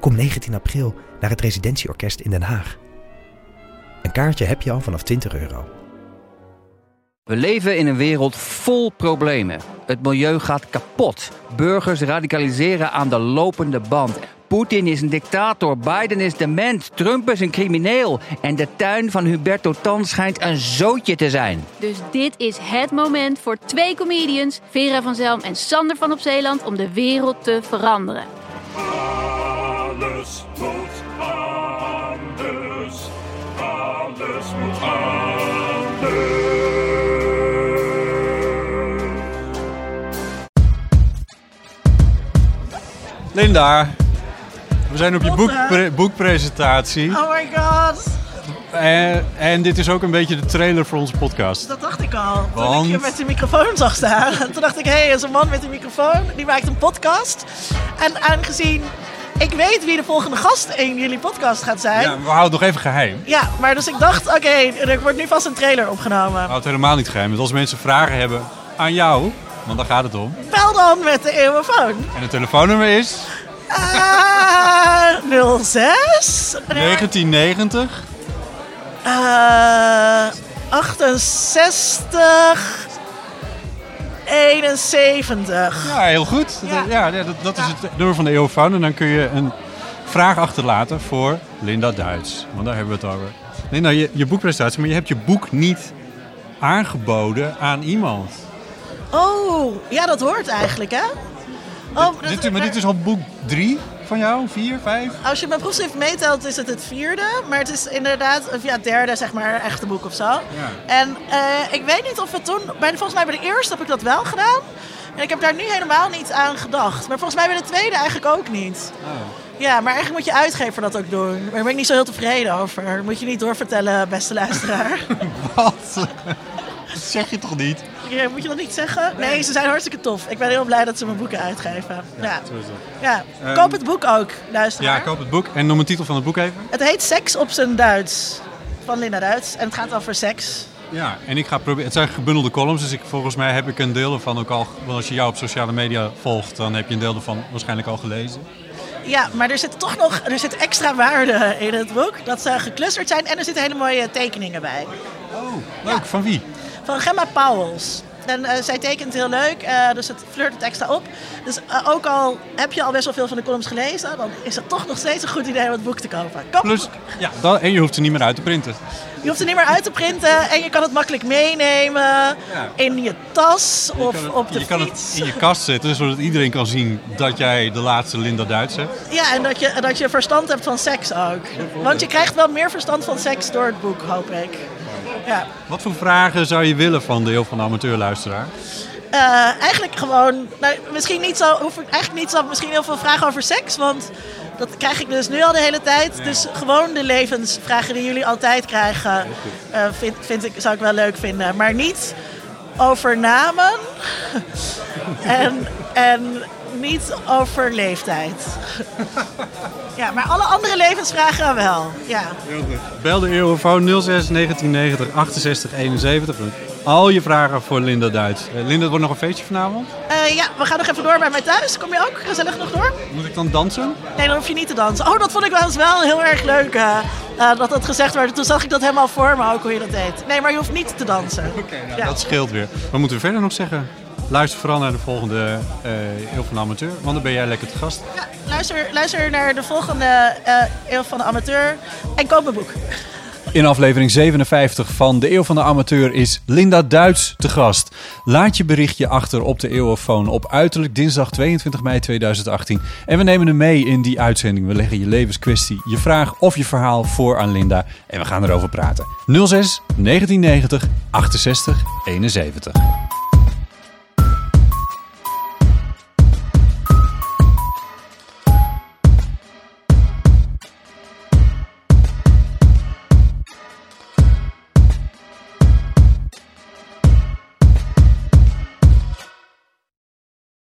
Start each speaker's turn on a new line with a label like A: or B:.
A: Kom 19 april naar het Residentieorkest in Den Haag. Een kaartje heb je al vanaf 20 euro.
B: We leven in een wereld vol problemen. Het milieu gaat kapot. Burgers radicaliseren aan de lopende band. Poetin is een dictator, Biden is dement, Trump is een crimineel. En de tuin van Huberto Tan schijnt een zootje te zijn.
C: Dus dit is het moment voor twee comedians, Vera van Zelm en Sander van op Zeeland, om de wereld te veranderen.
D: Alles moet anders. Alles moet anders.
E: Linda, we zijn op je boekpre- boekpresentatie.
F: Oh my god,
E: En, en dit is ook een beetje de trailer voor onze podcast.
F: dat dacht ik al. Toen
E: Want?
F: ik je met die microfoon zag staan. Toen dacht ik, hé, hey, er is een man met een microfoon. Die maakt een podcast. En aangezien ik weet wie de volgende gast in jullie podcast gaat zijn.
E: Ja,
F: Ja,
E: we houden het nog even geheim.
F: maar dus ik dacht, oké, er wordt nu vast een trailer opgenomen.
E: We houden het helemaal niet geheim. Want als mensen vragen hebben aan jou, want daar gaat het om.
F: Bel dan met de eeuwenfoon.
E: En het telefoonnummer is
F: Ah, 06
E: 1990.
F: eh 68 71.
E: Ja, heel goed.
F: Ja.
E: Ja, dat, dat is het nummer van de eeuwfoon. En dan kun je een vraag achterlaten voor Linda Duits. Want daar hebben we het over. Linda, je, je boekpresentatie, maar je hebt je boek niet aangeboden aan iemand.
F: Oh, ja, dat hoort eigenlijk, hè? Oh, dat-
E: Dit, maar dit is al boek drie van jou? Vier, vijf?
F: Als je mijn proefschrift meetelt, is het het vierde. Maar het is inderdaad of ja, het derde, zeg maar, echte boek of zo. En eh, ik weet niet of het toen... Bij volgens mij bij de eerste heb ik dat wel gedaan. En ik heb daar nu helemaal niet aan gedacht. Maar volgens mij bij de tweede eigenlijk ook niet. Ja, maar eigenlijk moet je uitgever dat ook doen. Maar daar ben ik niet zo heel tevreden over. Moet je niet doorvertellen, beste luisteraar.
E: Wat? Dat zeg je toch niet?
F: Ja, Moet je dat niet zeggen? Nee, ze zijn hartstikke tof. Ik ben heel blij dat ze mijn boeken uitgeven. Ja, ja. koop het boek ook, luisteraar.
E: Ja, koop het boek. En noem een titel van het boek even.
F: Het heet Seks op zijn Duits. Van Linda Duits. En het gaat over seks.
E: Ja, en ik ga proberen. Het zijn gebundelde columns, dus ik, volgens mij heb ik een deel ervan ook al. Want als je jou op sociale media volgt, dan heb je een deel ervan waarschijnlijk al gelezen.
F: Ja, maar er zit toch nog er zit extra waarde in het boek. Dat ze geclusterd zijn en er zitten hele mooie tekeningen bij.
E: Oh, leuk. Van wie?
F: Van Gemma Pauwels. En eh, zij tekent heel leuk, eh, dus het flirt het extra op. Dus eh, ook al heb je al best wel veel van de columns gelezen, dan is het toch nog steeds een goed idee om het boek te kopen. Koop
E: Plus, ja, dan, en je hoeft er niet meer uit te printen.
F: Je hoeft er niet meer uit te printen en je kan het makkelijk meenemen in je tas
E: Je
F: of
E: het-
F: op de
E: je kan het
F: fiets.
E: in je kast zetten, zodat iedereen kan zien dat jij de laatste Linda Duits hebt.
F: Ja, en dat je, dat je verstand hebt van seks ook. Want je krijgt wel meer verstand van seks door het boek, hoop ik. Ja.
E: Wat voor vragen zou je willen van de heel van de amateurluisteraar?
F: Eh, eigenlijk gewoon, nou, misschien niet zo, hoef ik eigenlijk niet zo, misschien heel veel vragen over seks, want dat krijg ik dus nu al de hele tijd. Dus gewoon de levensvragen die jullie altijd krijgen, eh, vind, vind ik, zou ik wel leuk vinden. Maar niet over namen en, en niet over leeftijd. ja, maar alle andere levensvragen wel. Ja.
E: Bel de Eurofoon 06 1990 68 71. Al je vragen voor Linda Duits. Eh, Linda, het wordt nog een feestje vanavond.
F: Eh, ja, we gaan nog even door bij mij thuis. Kom je ook gezellig nog door?
E: Moet ik dan dansen?
F: Nee, dan hoef je niet te dansen. Oh, dat vond ik wel eens wel heel erg leuk. eh, dat dat gezegd werd. Toen zag ik dat helemaal voor me ook, hoe je dat deed. Nee, maar je hoeft niet te dansen. ja.
E: Dat scheelt weer. Wat moeten we verder nog zeggen? Luister vooral naar de volgende Eeuw van de Amateur, want dan ben jij lekker te gast.
F: Ja, luister, luister naar de volgende Eeuw van de Amateur. En koop mijn boek.
E: In aflevering 57 van De Eeuw van de Amateur is Linda Duits te gast. Laat je berichtje achter op de Eeuwofoon op uiterlijk dinsdag 22 mei 2018. En we nemen hem mee in die uitzending. We leggen je levenskwestie, je vraag of je verhaal voor aan Linda. En we gaan erover praten. 06 1990 68 71.